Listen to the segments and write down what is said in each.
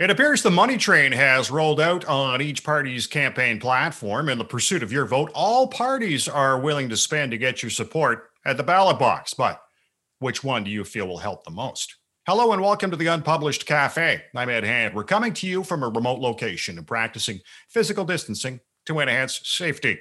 It appears the money train has rolled out on each party's campaign platform. In the pursuit of your vote, all parties are willing to spend to get your support at the ballot box. But which one do you feel will help the most? Hello and welcome to the Unpublished Cafe. I'm Ed Hand. We're coming to you from a remote location and practicing physical distancing to enhance safety.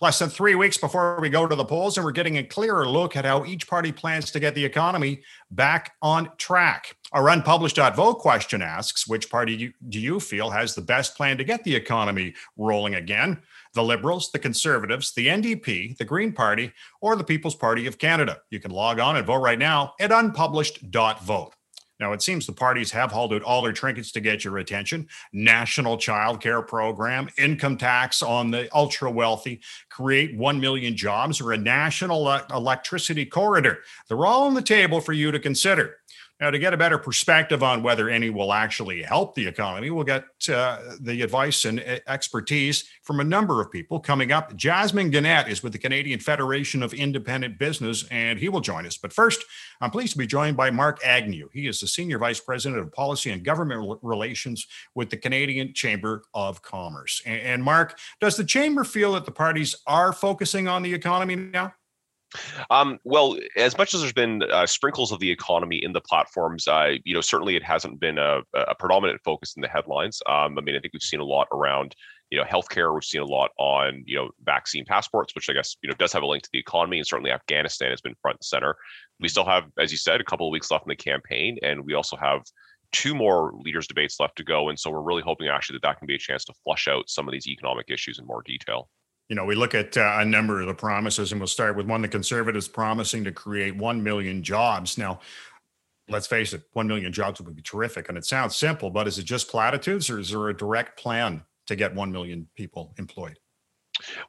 Less than three weeks before we go to the polls, and we're getting a clearer look at how each party plans to get the economy back on track. Our unpublished vote question asks which party do you feel has the best plan to get the economy rolling again? The Liberals, the Conservatives, the NDP, the Green Party, or the People's Party of Canada? You can log on and vote right now at unpublished.vote. Now, it seems the parties have hauled out all their trinkets to get your attention national child care program, income tax on the ultra wealthy, create 1 million jobs, or a national electricity corridor. They're all on the table for you to consider. Now, to get a better perspective on whether any will actually help the economy, we'll get uh, the advice and uh, expertise from a number of people coming up. Jasmin Guénette is with the Canadian Federation of Independent Business, and he will join us. But first, I'm pleased to be joined by Mark Agnew. He is the Senior Vice President of Policy and Government Relations with the Canadian Chamber of Commerce. And, Mark, does the Chamber feel that the parties are focusing on the economy now? Um, well, as much as there's been uh, sprinkles of the economy in the platforms, uh, you know, certainly it hasn't been a, a predominant focus in the headlines. Um, I mean, I think we've seen a lot around, you know, healthcare. We've seen a lot on, you know, vaccine passports, which I guess you know does have a link to the economy, and certainly Afghanistan has been front and center. We still have, as you said, a couple of weeks left in the campaign, and we also have two more leaders debates left to go and so we're really hoping actually that that can be a chance to flush out some of these economic issues in more detail you know, we look at uh, a number of the promises, and we'll start with one the conservatives promising to create 1 million jobs. Now, let's face it, 1 million jobs would be terrific. And it sounds simple, but is it just platitudes or is there a direct plan to get 1 million people employed?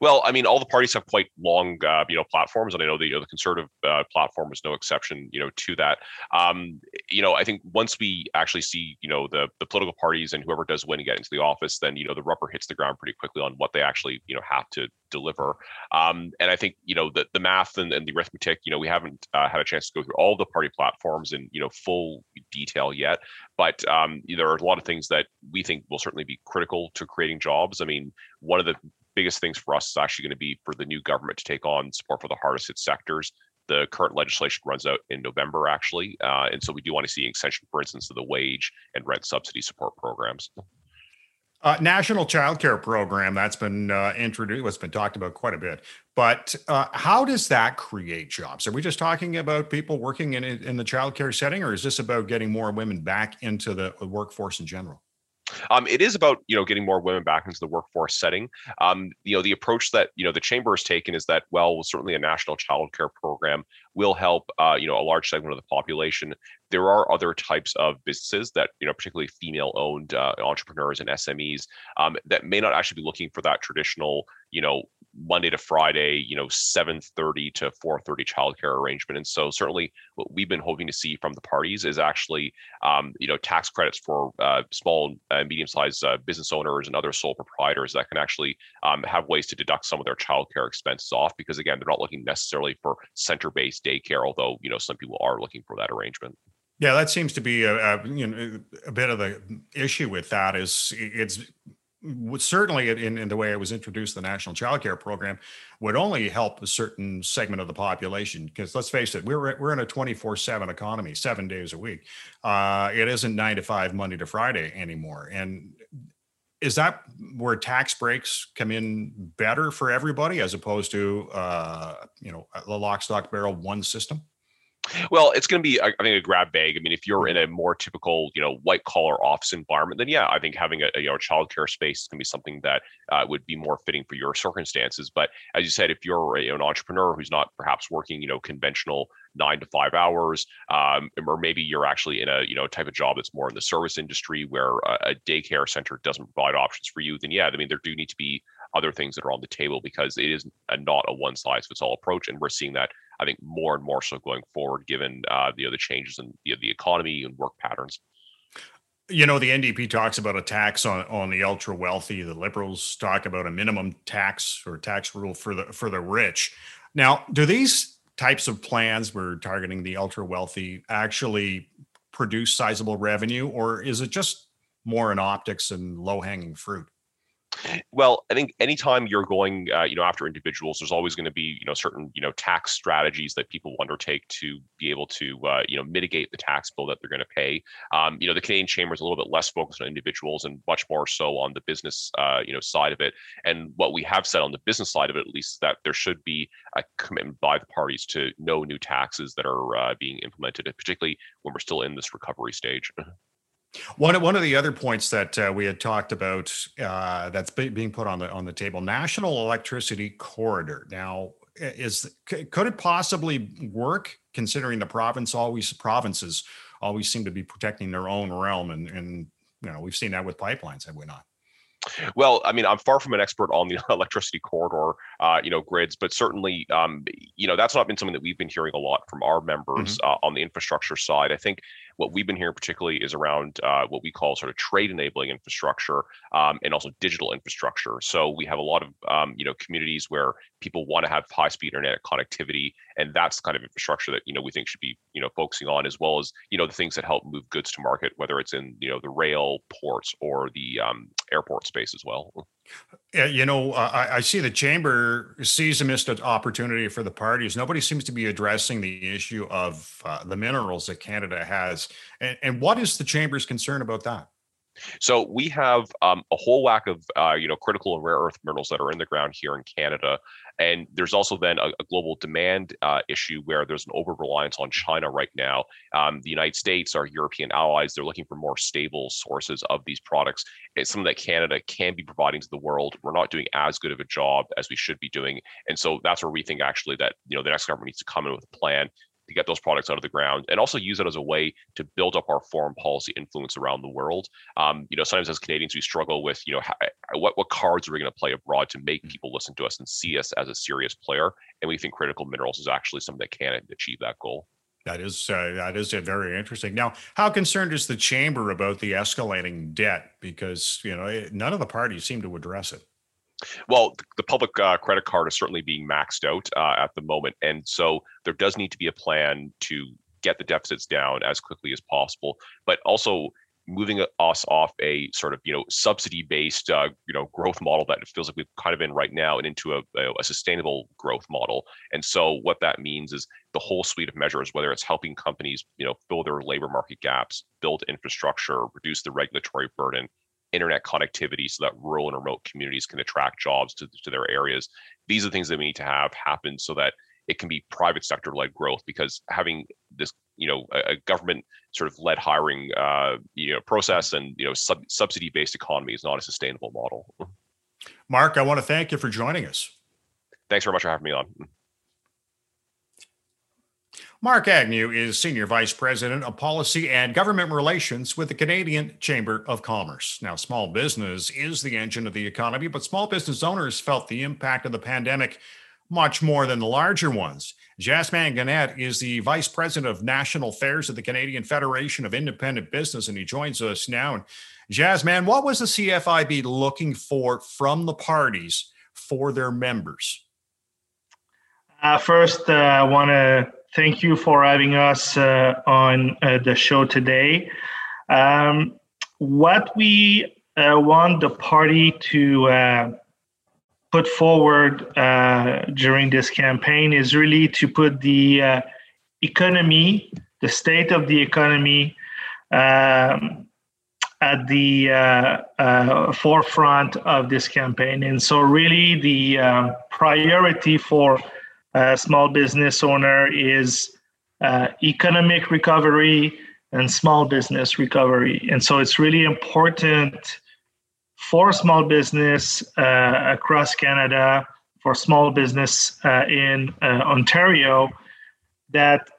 Well, I mean, all the parties have quite long, uh, you know, platforms, and I know the you know, the conservative uh, platform is no exception, you know, to that. Um, you know, I think once we actually see, you know, the the political parties and whoever does win and get into the office, then you know the rubber hits the ground pretty quickly on what they actually, you know, have to deliver. Um, and I think you know the the math and, and the arithmetic, you know, we haven't uh, had a chance to go through all the party platforms in you know full detail yet, but um, there are a lot of things that we think will certainly be critical to creating jobs. I mean, one of the biggest things for us is actually going to be for the new government to take on support for the hardest hit sectors. The current legislation runs out in November, actually, uh, and so we do want to see extension, for instance, of the wage and rent subsidy support programs. Uh, National Child Care Program that's been uh, introduced, what's been talked about quite a bit. But uh, how does that create jobs? Are we just talking about people working in in the child care setting, or is this about getting more women back into the workforce in general? Um, it is about you know getting more women back into the workforce setting. Um, you know the approach that you know the chamber has taken is that well certainly a national child care program will help uh, you know a large segment of the population. There are other types of businesses that you know particularly female owned uh, entrepreneurs and SMEs um, that may not actually be looking for that traditional you know Monday to Friday, you know, 7:30 to 4:30 childcare arrangement. And so certainly what we've been hoping to see from the parties is actually, um, you know, tax credits for uh, small and medium-sized uh, business owners and other sole proprietors that can actually um, have ways to deduct some of their childcare expenses off. Because again, they're not looking necessarily for center-based daycare, although you know some people are looking for that arrangement. Yeah, that seems to be a, a, you know a bit of the issue with that is it's would certainly in, in the way it was introduced the national child care program would only help a certain segment of the population. Because let's face it we're, we're in a 24-7 economy seven days a week. Uh, it isn't nine to five monday to friday anymore. And is that where tax breaks come in better for everybody as opposed to uh, you know a lock stock barrel one system well, it's going to be, I think, a grab bag. I mean, if you're in a more typical, you know, white collar office environment, then yeah, I think having a, you know childcare space is going to be something that uh, would be more fitting for your circumstances. But as you said, if you're a, an entrepreneur who's not perhaps working, you know, conventional nine to five hours, um, or maybe you're actually in a you know type of job that's more in the service industry where a, a daycare center doesn't provide options for you, then yeah, I mean, there do need to be other things that are on the table because it is a, not a one size fits all approach, and we're seeing that I think more and more so going forward, given uh, you know the changes in you know, the economy and work patterns. You know, the NDP talks about a tax on, on the ultra wealthy. The Liberals talk about a minimum tax or tax rule for the for the rich. Now, do these types of plans where targeting the ultra wealthy actually produce sizable revenue, or is it just more in optics and low hanging fruit? Well, I think anytime you're going, uh, you know, after individuals, there's always going to be, you know, certain, you know, tax strategies that people undertake to be able to, uh, you know, mitigate the tax bill that they're going to pay. Um, you know, the Canadian Chamber is a little bit less focused on individuals and much more so on the business, uh, you know, side of it. And what we have said on the business side of it, at least, is that there should be a commitment by the parties to no new taxes that are uh, being implemented, particularly when we're still in this recovery stage. One one of the other points that uh, we had talked about uh, that's being put on the on the table, national electricity corridor. Now, is could it possibly work considering the province always provinces always seem to be protecting their own realm, and and you know we've seen that with pipelines, have we not? Well, I mean, I'm far from an expert on the electricity corridor, uh, you know, grids, but certainly, um, you know, that's not been something that we've been hearing a lot from our members mm-hmm. uh, on the infrastructure side. I think what we've been hearing particularly is around uh, what we call sort of trade enabling infrastructure um, and also digital infrastructure. So we have a lot of um, you know communities where people want to have high speed internet connectivity, and that's kind of infrastructure that you know we think should be you know focusing on as well as you know the things that help move goods to market, whether it's in you know the rail, ports, or the um, airport space as well. You know, I, I, see the chamber sees a missed opportunity for the parties. Nobody seems to be addressing the issue of uh, the minerals that Canada has. And, and what is the chamber's concern about that? So we have um, a whole whack of uh, you know critical and rare earth minerals that are in the ground here in Canada, and there's also then a, a global demand uh, issue where there's an over reliance on China right now. Um, the United States, our European allies, they're looking for more stable sources of these products. It's something that Canada can be providing to the world. We're not doing as good of a job as we should be doing, and so that's where we think actually that you know the next government needs to come in with a plan to get those products out of the ground and also use it as a way to build up our foreign policy influence around the world. Um, you know, sometimes as Canadians, we struggle with, you know, how, what, what cards are we going to play abroad to make mm. people listen to us and see us as a serious player. And we think critical minerals is actually something that can achieve that goal. That is uh, that is very interesting. Now, how concerned is the chamber about the escalating debt? Because you know none of the parties seem to address it. Well, the public uh, credit card is certainly being maxed out uh, at the moment, and so there does need to be a plan to get the deficits down as quickly as possible. But also moving us off a sort of you know subsidy based uh, you know growth model that it feels like we've kind of in right now and into a, a, sustainable growth model and so what that means is the whole suite of measures whether it's helping companies you know fill their labor market gaps build infrastructure reduce the regulatory burden internet connectivity so that rural and remote communities can attract jobs to, to their areas. These are the things that we need to have happen so that it can be private sector led growth because having this you know a, a government sort of led hiring uh, you know process and you know sub- subsidy based economy is not a sustainable model. Mark i want to thank you for joining us. Thanks very much for having me on Mark Agnew is Senior Vice President of Policy and Government Relations with the Canadian Chamber of Commerce. Now, small business is the engine of the economy, but small business owners felt the impact of the pandemic much more than the larger ones. Jasmin Guénette is the Vice President of National Affairs at the Canadian Federation of Independent Business, and he joins us now. And Jasmin, what was the CFIB looking for from the parties for their members? Uh, first, uh, I want to thank you for having us uh, on uh, the show today. Um, what we uh, want the party to uh, put forward uh, during this campaign is really to put the uh, economy, the state of the economy, um, at the forefront of this campaign. And so, really, the um, priority for uh, small business owner is uh, economic recovery and small business recovery. And so it's really important for small business uh, across Canada, for small business uh, in uh, Ontario, that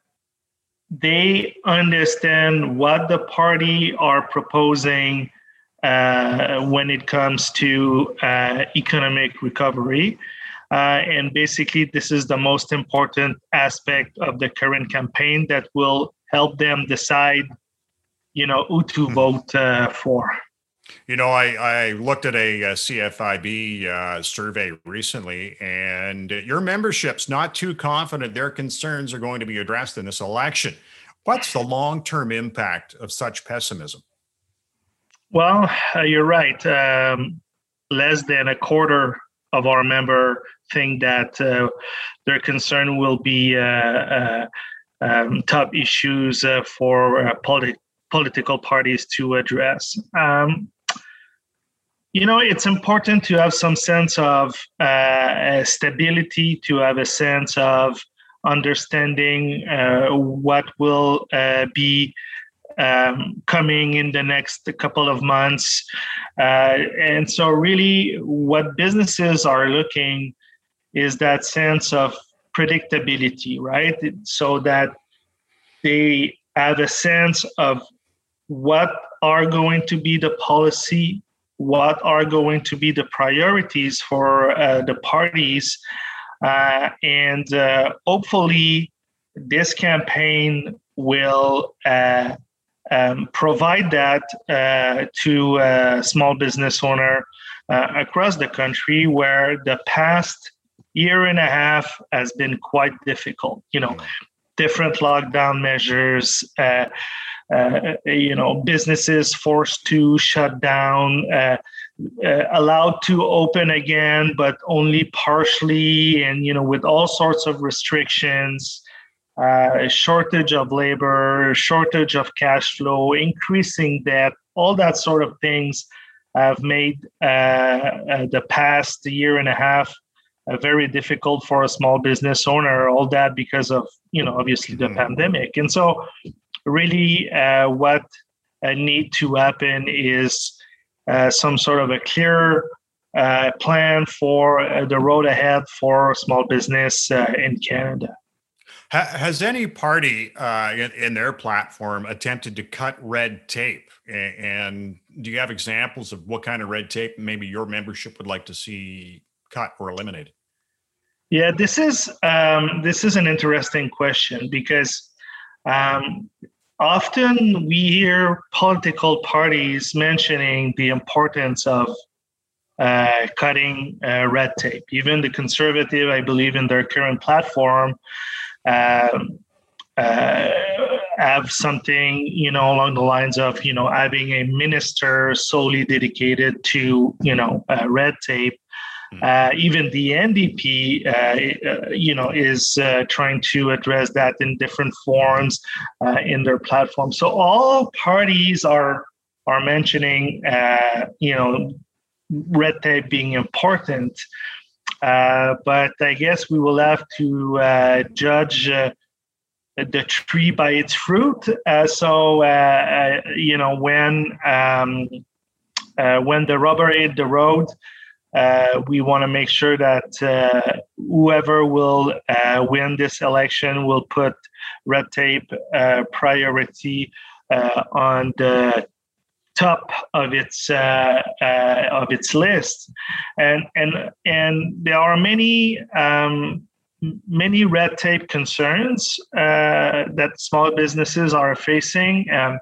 they understand what the party are proposing uh, when it comes to economic recovery uh, and basically, this is the most important aspect of the current campaign that will help them decide, you know, who to hmm. vote uh, for. You know, I, I looked at a, a CFIB uh, survey recently, and your membership's not too confident their concerns are going to be addressed in this election. What's the long term impact of such pessimism? Well, uh, you're right. Um, less than a quarter of our member think that uh, their concern will be uh, uh um, top issues uh, for politi- political parties to address. Um, you know, it's important to have some sense of stability, to have a sense of understanding what will be um, coming in the next couple of months. Uh, and so, really, what businesses are looking is that sense of predictability, right? So that they have a sense of what are going to be the policy, what are going to be the priorities for uh, the parties, uh, and uh, hopefully this campaign will uh, um, provide that uh, to a small business owner uh, across the country where the past year and a half has been quite difficult. You know, different lockdown measures. Uh, uh, you know, businesses forced to shut down, uh, uh, allowed to open again, but only partially, and you know, with all sorts of restrictions uh, shortage of labor, shortage of cash flow, increasing debt, all that sort of things have made uh, uh, the past year and a half uh, very difficult for a small business owner. All that because of you know obviously the mm-hmm. pandemic, and so really uh, what uh, need to happen is some sort of a clear plan for the road ahead for small business in Canada. Has any party uh, in, in, their platform attempted to cut red tape? And do you have examples of what kind of red tape maybe your membership would like to see cut or eliminated? Yeah, this is um, this is an interesting question because um, often we hear political parties mentioning the importance of uh, cutting uh, red tape. Even the conservative, I believe, in their current platform, have something you know along the lines of you know having a minister solely dedicated to you know uh, red tape hmm. uh, even the NDP, uh, uh, you know, is uh, trying to address that in different forms uh, in their platform. So all parties are are mentioning, you know, red tape being important. Uh, but I guess we will have to uh, judge uh, the tree by its fruit. Uh, so uh, you know when um, when the rubber hit the road, we want to make sure that whoever will win this election will put red tape priority on the top of its uh, uh, of its list, and and and there are many um, many red tape concerns uh, that small businesses are facing, um,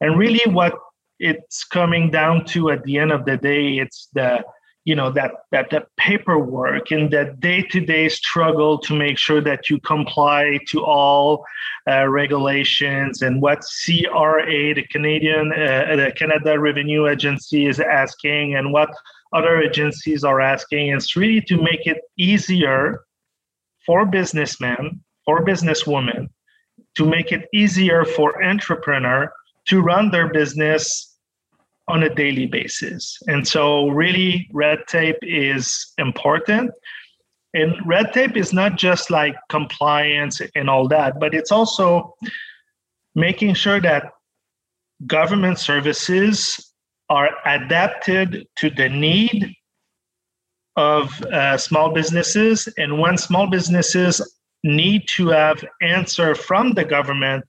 and really what it's coming down to at the end of the day, it's the you know that that that paperwork and that day-to-day struggle to make sure that you comply to all uh, regulations and what CRA, the Canadian uh, the Canada Revenue Agency, is asking, and what other agencies are asking. It's really to make it easier for businessmen, for businesswomen, to make it easier for entrepreneur to run their business on a daily basis. And so, really, red tape is important. And red tape is not just like compliance and all that, but it's also making sure that government services are adapted to the need of uh, small businesses. And when small businesses need to have answer from the government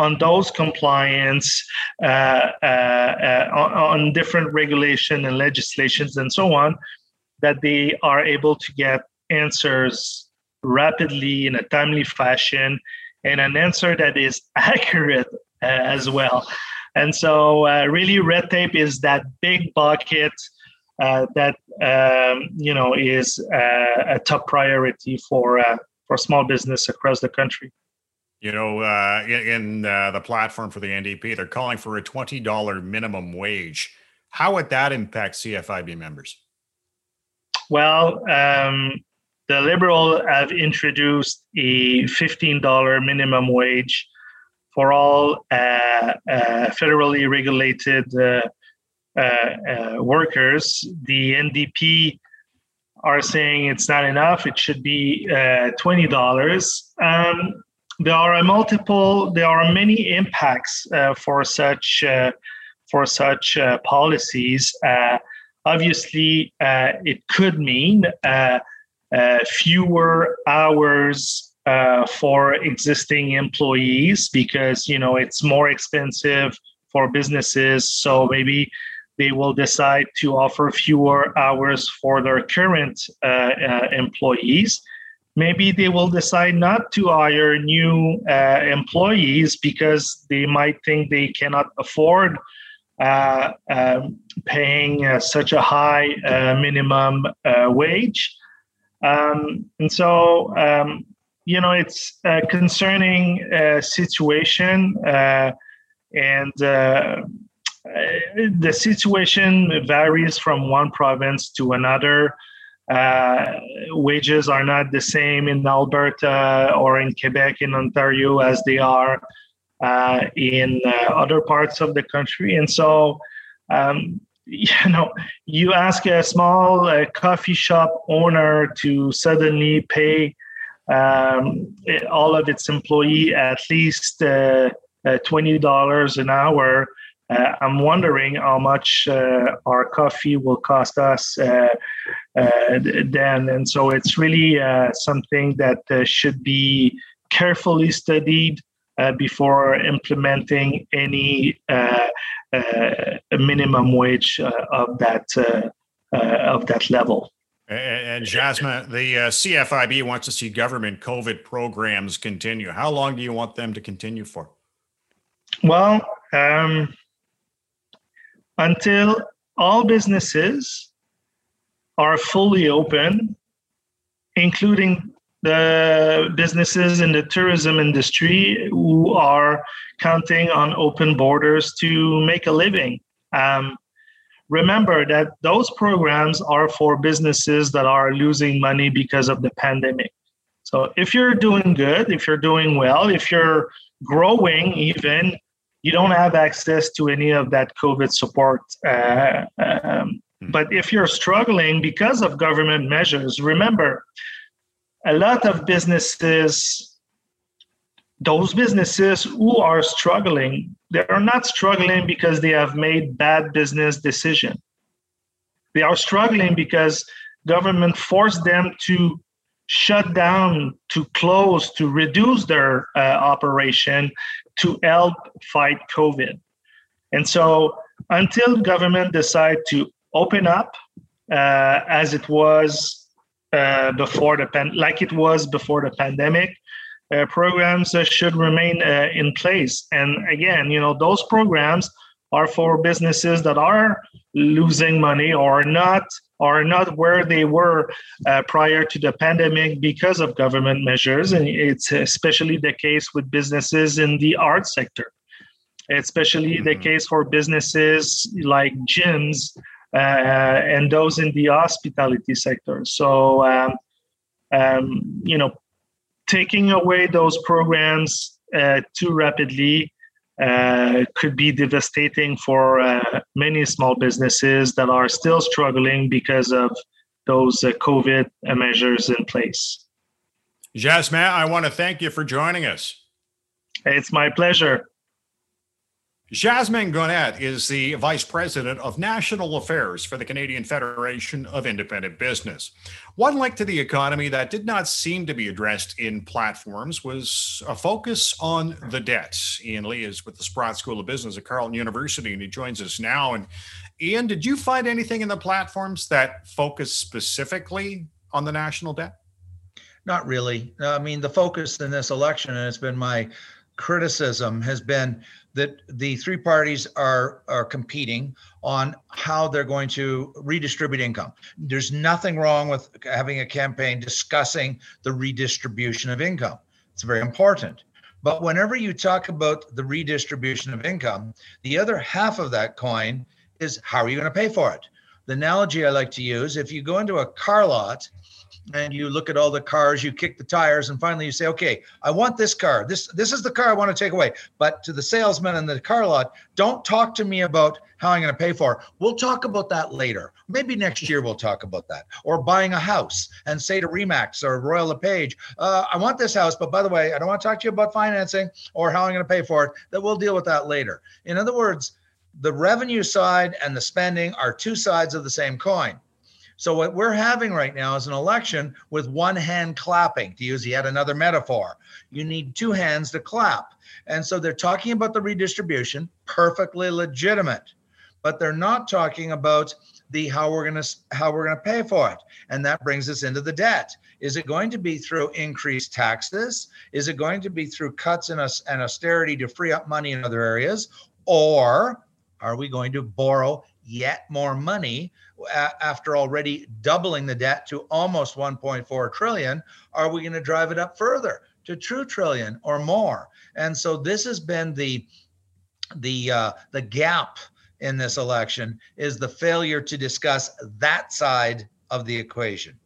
on those compliance, uh, uh, uh, on, on different regulation and legislations and so on, that they are able to get answers rapidly in a timely fashion and an answer that is accurate uh, as well. And so, uh, really, red tape is that big bucket uh, that um, you know is a top priority for for small business across the country. You know, uh, in, in uh, the platform for the NDP, they're calling for a $20 minimum wage. How would that impact CFIB members? Well, um, the Liberal have introduced a $15 minimum wage for all uh, uh, federally regulated uh, uh, workers. The NDP are saying it's not enough. It should be twenty dollars. Um, there are multiple. There are many impacts uh, for such uh, for such uh, policies. obviously, it could mean fewer hours uh, for existing employees because you know it's more expensive for businesses so maybe they will decide to offer fewer hours for their current uh, uh, employees maybe they will decide not to hire new uh, employees because they might think they cannot afford uh, um, paying uh, such a high minimum wage um, and so um, you know, it's a concerning uh, situation, uh, and uh, the situation varies from one province to another. Uh, wages are not the same in Alberta or in Quebec, in Ontario, as they are uh, in uh, other parts of the country, and so. Um, you know, you ask a small coffee shop owner to suddenly pay um, all of its employee at least uh, uh, $20 an hour. Uh, I'm wondering how much uh, our coffee will cost us uh, uh, then. And so it's really something that should be carefully studied before implementing any minimum wage of that of that level. And Jasmin, the uh, CFIB wants to see government COVID programs continue. How long do you want them to continue for? Well, um, until all businesses are fully open, including the businesses in the tourism industry who are counting on open borders to make a living. Um, remember that those programs are for businesses that are losing money because of the pandemic. So if you're doing good, if you're doing well, if you're growing even, you don't have access to any of that COVID support. Uh, um, hmm. but if you're struggling because of government measures, remember, a lot of businesses those businesses who are struggling, they are not struggling because they have made bad business decision. They are struggling because government forced them to shut down, to close, to reduce their uh, operation to help fight COVID. And so until government decide to open up uh, as it was uh, before the pan- like it was before the pandemic, uh, programs uh, should remain uh, in place. And again, you know, those programs are for businesses that are losing money or not are not where they were uh, prior to the pandemic because of government measures. And it's especially the case with businesses in the art sector. Especially mm-hmm. the case for businesses like gyms uh, and those in the hospitality sector. So um, um, you know taking away those programs uh, too rapidly uh, could be devastating for uh, many small businesses that are still struggling because of those uh, COVID measures in place. Jasmin, I want to thank you for joining us. It's my pleasure. Jasmin Guénette is the Vice President of National Affairs for the Canadian Federation of Independent Business. One link to the economy that did not seem to be addressed in platforms was a focus on the debt. Ian Lee is with the Sprott School of Business at Carleton University, and he joins us now. And Ian, did you find anything in the platforms that focus specifically on the national debt? Not really. I mean, the focus in this election, and it's been my criticism, has been that the three parties are are competing on how they're going to redistribute income. There's nothing wrong with having a campaign discussing the redistribution of income. It's very important. But whenever you talk about the redistribution of income, the other half of that coin is how are you going to pay for it? The analogy I like to use if you go into a car lot and you look at all the cars, you kick the tires, and finally you say, "Okay, I want this car. This this is the car I want to take away." But to the salesman in the car lot, don't talk to me about how I'm going to pay for it. We'll talk about that later. Maybe next year we'll talk about that. Or buying a house and say to Remax or Royal LePage, uh, "I want this house, but by the way, I don't want to talk to you about financing or how I'm going to pay for it. That we'll deal with that later." In other words, the revenue side and the spending are two sides of the same coin. So what we're having right now is an election with one hand clapping, to use yet another metaphor. You need two hands to clap. And so they're talking about the redistribution, perfectly legitimate, but they're not talking about the how we're going to how we're going to pay for it. And that brings us into the debt. Is it going to be through increased taxes? Is it going to be through cuts and austerity to free up money in other areas? Or are we going to borrow yet more money after already doubling the debt to almost 1.4 trillion are we going to drive it up further to 2 trillion or more? And so this has been the the uh, the gap in this election is the failure to discuss that side of the equation.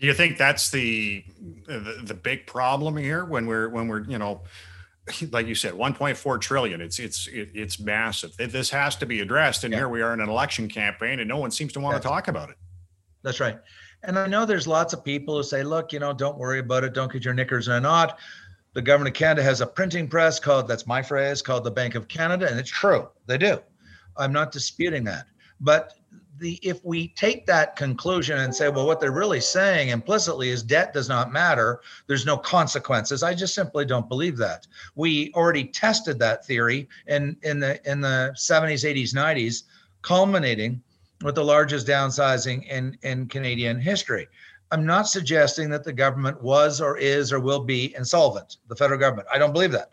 Do you think that's the, the the big problem here when we're when we're you know like you said 1.4 trillion. It's it's it's massive. This has to be addressed and yeah. here we are in an election campaign and no one seems to want that's, to talk about it. That's right. And i know there's lots of people who say look you know don't worry about it. Don't get your knickers in a knot. The government of canada has a printing press called that's my phrase called the bank of canada and it's true. They do. I'm not disputing that. But the if we take that conclusion and say, well, what they're really saying implicitly is debt does not matter, there's no consequences. I just simply don't believe that. We already tested that theory in in the in the 70s, 80s, 90s, culminating with the largest downsizing in in Canadian history. I'm not suggesting that the government was or is or will be insolvent. The federal government. I don't believe that.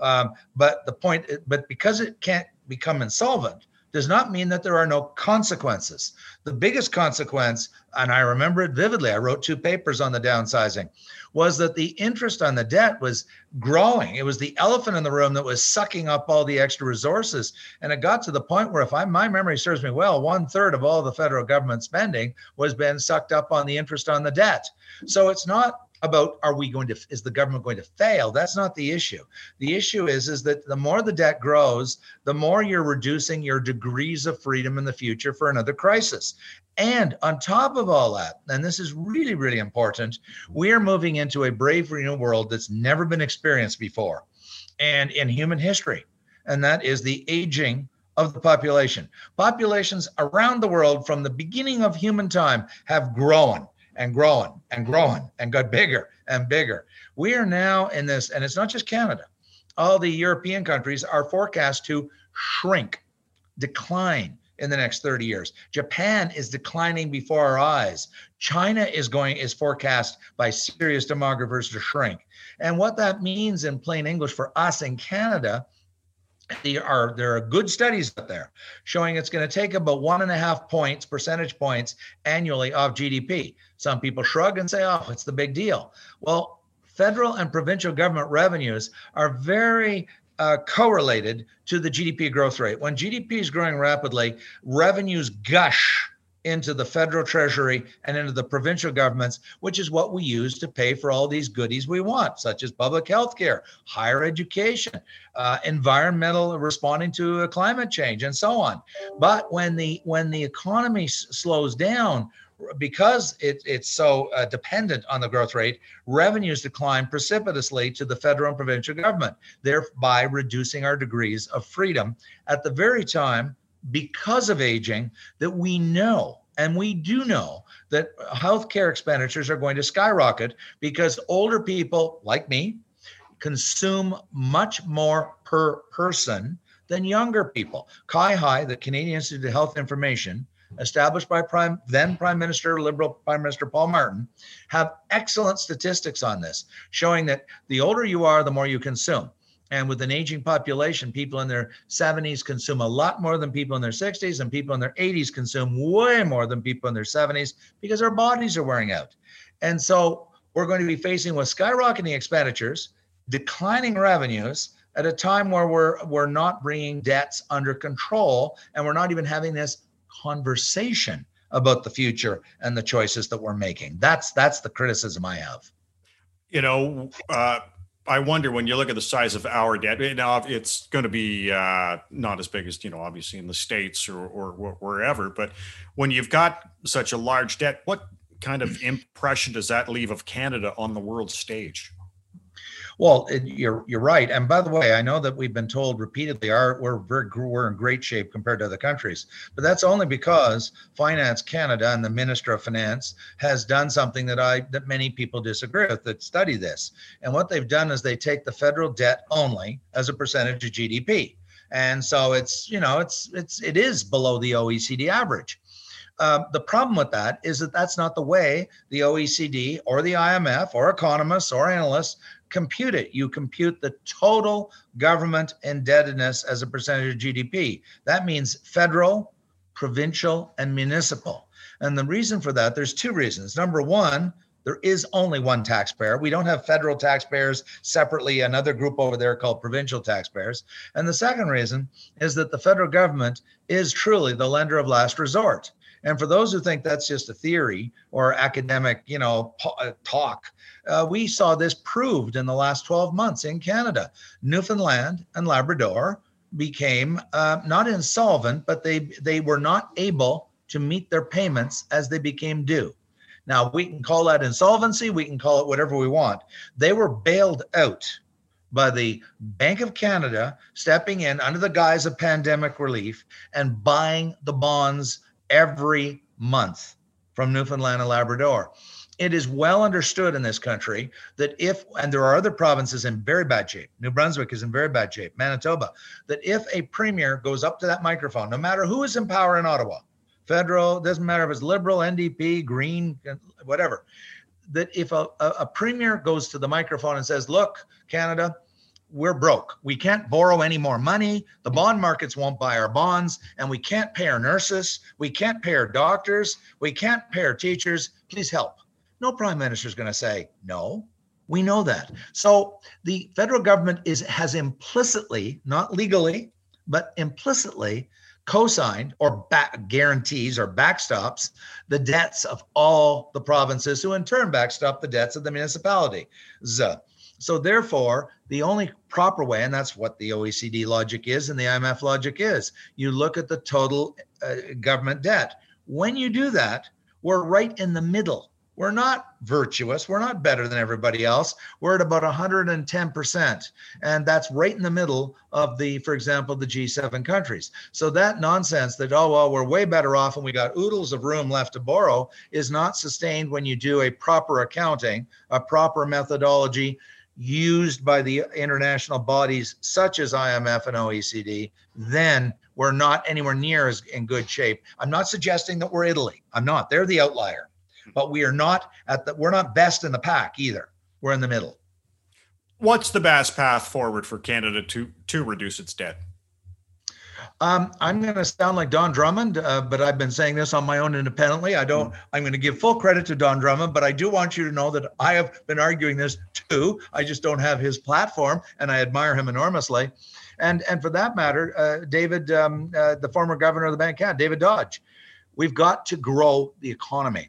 Um, but the point, but because it can't become insolvent, does not mean that there are no consequences. The biggest consequence, and I remember it vividly, I wrote two papers on the downsizing, was that the interest on the debt was growing. It was the elephant in the room that was sucking up all the extra resources. And it got to the point where, if I, my memory serves me well, one third of all the federal government spending was being sucked up on the interest on the debt. So it's not about are we going to is the government going to fail? That's not the issue. The issue is is that the more the debt grows the more you're reducing your degrees of freedom in the future for another crisis. And on top of all that and this is really really important we are moving into a brave new world that's never been experienced before and in human history and that is the aging of the population. Populations around the world from the beginning of human time have grown and growing and growing and got bigger and bigger. We are now in this, and it's not just Canada. All the European countries are forecast to shrink, decline in the next 30 years. Japan is declining before our eyes. China is going is forecast by serious demographers to shrink. And what that means in plain English for us in Canada there are there are good studies out there showing it's going to take about one and a half points percentage points annually of gdp some people shrug and say oh it's the big deal well federal and provincial government revenues are very uh, correlated to the gdp growth rate when gdp is growing rapidly revenues gush into the federal treasury and into the provincial governments, which is what we use to pay for all these goodies we want, such as public health care, higher education, uh, environmental responding to climate change, and so on. But when the when the economy s- slows down, because it, it's so uh, dependent on the growth rate, revenues decline precipitously to the federal and provincial government, thereby reducing our degrees of freedom at the very time because of aging that we know and we do know that healthcare expenditures are going to skyrocket because older people like me consume much more per person than younger people. CIHI, the Canadian Institute of Health Information, established by Prime, then Prime Minister, Liberal Prime Minister Paul Martin, have excellent statistics on this, showing that the older you are, the more you consume. And with an aging population, people in their 70s consume a lot more than people in their 60s, and people in their 80s consume way more than people in their 70s because our bodies are wearing out. And so we're going to be facing with skyrocketing expenditures, declining revenues at a time where we're we're not bringing debts under control and we're not even having this conversation about the future and the choices that we're making. That's that's the criticism I have. You know, uh, I wonder when you look at the size of our debt. Now it's going to be uh, not as big as you know, obviously in the states or or wherever. But when you've got such a large debt, what kind of impression does that leave of Canada on the world stage? Well, it, you're you're right. And by the way, I know that we've been told repeatedly our we're very, we're in great shape compared to other countries, but that's only because Finance Canada and the Minister of Finance has done something that I that many people disagree with that study this. And what they've done is they take the federal debt only as a percentage of GDP. And so it's you know it's it's it is below the OECD average. Um, the problem with that is that that's not the way the OECD or the IMF or economists or analysts compute it. You compute the total government indebtedness as a percentage of GDP. That means federal, provincial, and municipal. And the reason for that, there's two reasons. Number one, there is only one taxpayer. We don't have federal taxpayers separately, another group over there called provincial taxpayers. And the second reason is that the federal government is truly the lender of last resort. And for those who think that's just a theory or academic, you know, uh, talk, uh, we saw this proved in the last 12 months in Canada. Newfoundland and Labrador became uh, not insolvent, but they they were not able to meet their payments as they became due. Now we can call that insolvency, we can call it whatever we want. They were bailed out by the Bank of Canada stepping in under the guise of pandemic relief and buying the bonds every month from Newfoundland and Labrador. It is well understood in this country that if, and there are other provinces in very bad shape, New Brunswick is in very bad shape, Manitoba, that if a premier goes up to that microphone, no matter who is in power in Ottawa, federal, doesn't matter if it's liberal, NDP, green, whatever, that if a, a, premier goes to the microphone and says, look, Canada, we're broke. We can't borrow any more money. The bond markets won't buy our bonds, and we can't pay our nurses. We can't pay our doctors. We can't pay our teachers. Please help. No prime minister is going to say no. We know that. So the federal government is has implicitly, not legally, but implicitly co-signed or back guarantees or backstops the debts of all the provinces who in turn backstop the debts of the municipality. So therefore, the only proper way, and that's what the OECD logic is and the IMF logic is, you look at the total uh, government debt. When you do that, we're right in the middle. We're not virtuous. We're not better than everybody else. We're at about 110%. And that's right in the middle of the, for example, the G7 countries. So that nonsense that, oh, well, we're way better off and we got oodles of room left to borrow is not sustained when you do a proper accounting, a proper methodology, used by the international bodies such as IMF and OECD, then we're not anywhere near as in good shape. I'm not suggesting that we're Italy. I'm not. They're the outlier. But we are not at the we're not best in the pack either. We're in the middle. What's the best path forward for Canada to to reduce its debt? Um, I'm going to sound like Don Drummond, uh, but I've been saying this on my own independently. I don't. I'm going to give full credit to Don Drummond, but I do want you to know that I have been arguing this too. I just don't have his platform, and I admire him enormously. And and for that matter, uh, David, um, uh, the former governor of the Bank, of Canada, David Dodge, we've got to grow the economy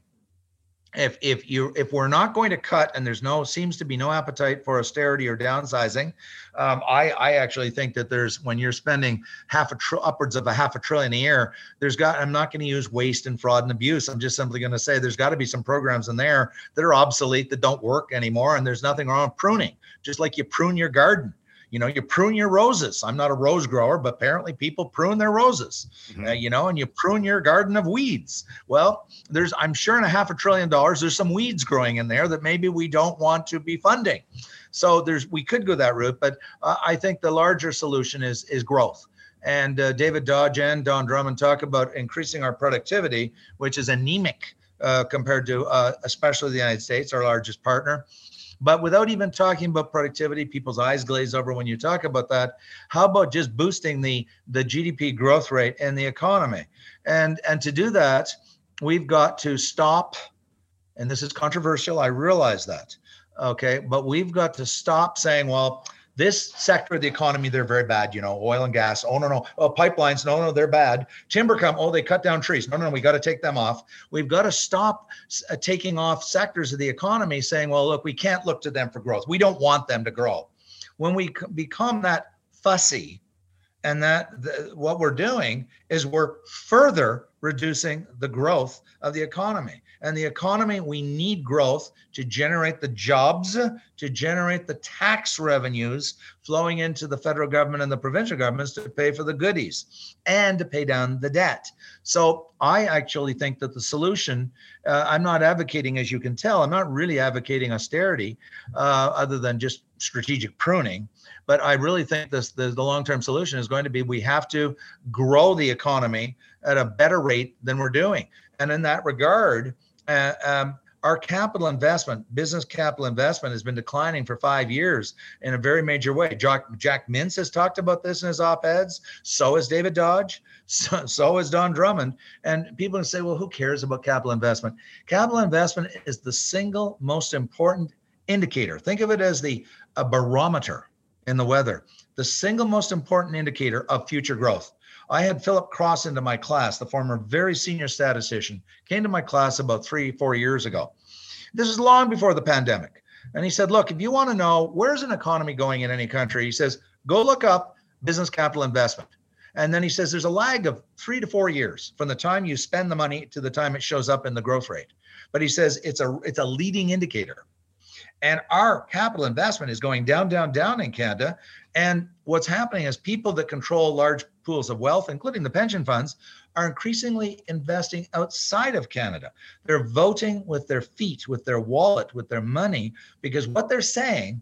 if if you if we're not going to cut and there's no seems to be no appetite for austerity or downsizing um, i i actually think that there's when you're spending half a tr- upwards of a half a trillion a year there's got i'm not going to use waste and fraud and abuse. I'm just simply going to say there's got to be some programs in there that are obsolete that don't work anymore and there's nothing wrong with pruning just like you prune your garden you know you prune your roses. I'm not a rose grower but apparently people prune their roses mm-hmm. uh, you know and you prune your garden of weeds. Well there's i'm sure in a half a trillion dollars there's some weeds growing in there that maybe we don't want to be funding. So there's we could go that route but uh, i think the larger solution is is growth. And uh, david dodge and don drummond talk about increasing our productivity which is anemic uh, compared to uh, especially the united states our largest partner but without even talking about productivity, people's eyes glaze over when you talk about that. How about just boosting the the GDP growth rate and the economy? And and to do that, we've got to stop. And this is controversial. I realize that. Okay. But we've got to stop saying, well, this sector of the economy, they're very bad. You know, oil and gas. Oh no, no. Oh, pipelines. No, no, they're bad. Timber come. Oh, they cut down trees. No, no, no. We got to take them off. We've got to stop uh, taking off sectors of the economy, saying, well, look, we can't look to them for growth. We don't want them to grow. When we become that fussy, and that what we're doing is we're further reducing the growth of the economy. And the economy, we need growth to generate the jobs, to generate the tax revenues flowing into the federal government and the provincial governments to pay for the goodies and to pay down the debt. So I actually think that the solution, uh, I'm not advocating, as you can tell, I'm not really advocating austerity uh, other than just strategic pruning. But I really think this the, the long-term solution is going to be we have to grow the economy at a better rate than we're doing. And in that regard, uh, um, our capital investment, business capital investment, has been declining for five years in a very major way. Jack, Jack Mintz has talked about this in his op-eds. So has David Dodge. So, so has Don Drummond. And people say, well, who cares about capital investment? Capital investment is the single most important indicator. Think of it as the a barometer in the weather, the single most important indicator of future growth. I had Philip Cross into my class, the former very senior statistician, came to my class about three, four years ago. This is long before the pandemic. And he said, Look, if you want to know where's an economy going in any country, he says, go look up business capital investment. And then he says there's a lag of three to four years from the time you spend the money to the time it shows up in the growth rate. But he says it's a it's a leading indicator. And our capital investment is going down, down, down in Canada. And what's happening is people that control large pools of wealth, including the pension funds, are increasingly investing outside of Canada. They're voting with their feet, with their wallet, with their money, because what they're saying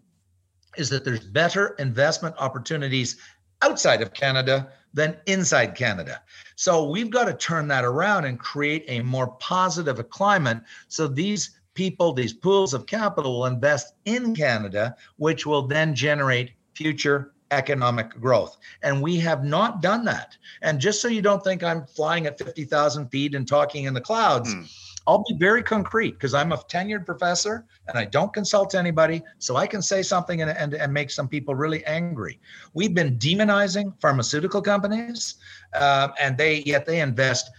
is that there's better investment opportunities outside of Canada than inside Canada. So we've got to turn that around and create a more positive climate so these people, these pools of capital will invest in Canada, which will then generate future economic growth. And we have not done that. And just so you don't think I'm flying at 50,000 feet and talking in the clouds, hmm. I'll be very concrete because I'm a tenured professor and I don't consult anybody. So I can say something and, and, and make some people really angry. We've been demonizing pharmaceutical companies, uh, and they yet they invest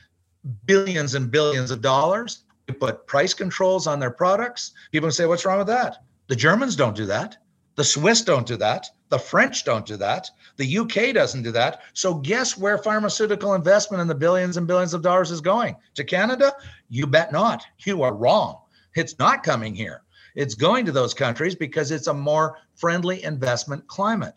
billions and billions of dollars put price controls on their products. People say, what's wrong with that? The Germans don't do that. The Swiss don't do that. The French don't do that. The UK doesn't do that. So, guess where pharmaceutical investment in the billions and billions of dollars is going? To Canada? You bet not. You are wrong. It's not coming here. It's going to those countries because it's a more friendly investment climate.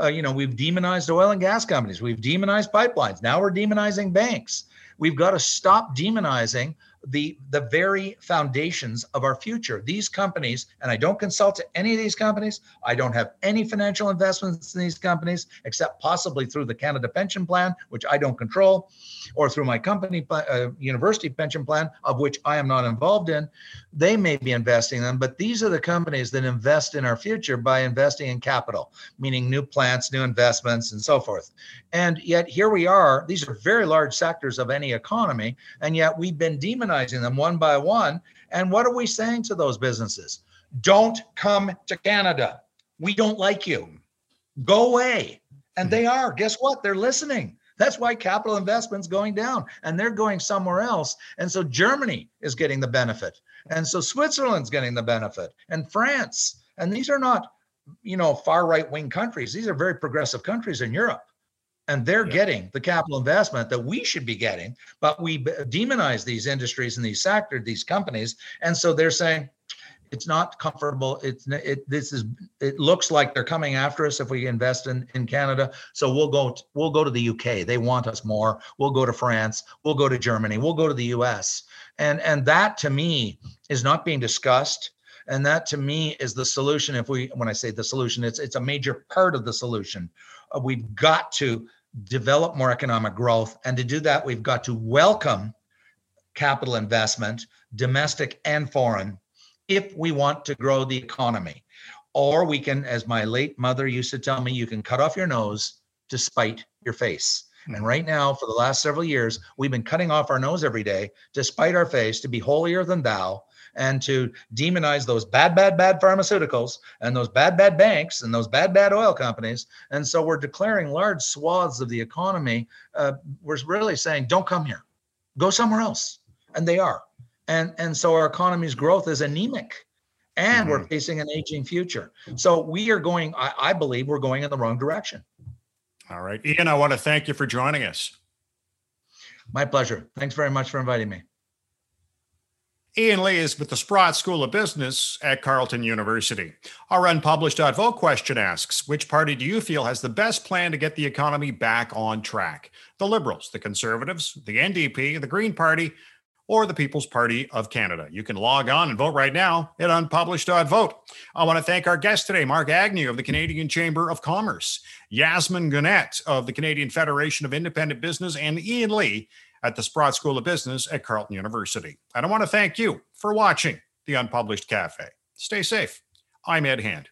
Uh, you know, we've demonized oil and gas companies. We've demonized pipelines. Now we're demonizing banks. We've got to stop demonizing the the very foundations of our future. These companies, and I don't consult to any of these companies. I don't have any financial investments in these companies except possibly through the Canada Pension Plan, which I don't control, or through my company uh, university pension plan, of which I am not involved in. They may be investing in them, but these are the companies that invest in our future by investing in capital, meaning new plants, new investments, and so forth. And yet here we are. These are very large sectors of any economy, and yet we've been demonized them one by one. And what are we saying to those businesses? Don't come to Canada. We don't like you. Go away. And hmm. they are. Guess what? They're listening. That's why capital investment's going down and they're going somewhere else. And so Germany is getting the benefit. And so Switzerland's getting the benefit and France. And these are not, you know, far right wing countries. These are very progressive countries in Europe and they're yeah. getting the capital investment that we should be getting but we demonize these industries and these sectors these companies and so they're saying it's not comfortable. It's it this is it looks like they're coming after us if we invest in in canada so we'll go to, we'll go to the uk they want us more. We'll go to france. We'll go to germany. We'll go to the us and and that to me is not being discussed and that to me is the solution if we when i say the solution it's it's a major part of the solution. Uh, we've got to develop more economic growth. And to do that, we've got to welcome capital investment, domestic and foreign, if we want to grow the economy. Or we can, as my late mother used to tell me, you can cut off your nose to spite your face. Hmm. And right now, for the last several years, we've been cutting off our nose every day despite our face, to be holier than thou, and to demonize those bad, bad, bad pharmaceuticals and those bad, bad banks and those bad, bad oil companies. And so we're declaring large swaths of the economy. Uh, we're really saying, don't come here, go somewhere else. And they are. And, and so our economy's growth is anemic and mm-hmm. we're facing an aging future. So we are going, I, I believe we're going in the wrong direction. All right. Ian, I want to thank you for joining us. My pleasure. Thanks very much for inviting me. Ian Lee is with the Sprott School of Business at Carleton University. Our unpublished vote question asks Which party do you feel has the best plan to get the economy back on track? The Liberals, the Conservatives, the NDP, the Green Party, or the People's Party of Canada? You can log on and vote right now at unpublished.vote. I want to thank our guest today, Mark Agnew of the Canadian Chamber of Commerce, Jasmin Guénette of the Canadian Federation of Independent Business, and Ian Lee at the Sprott School of Business at Carleton University. And I want to thank you for watching the Unpublished Cafe. Stay safe. I'm Ed Hand.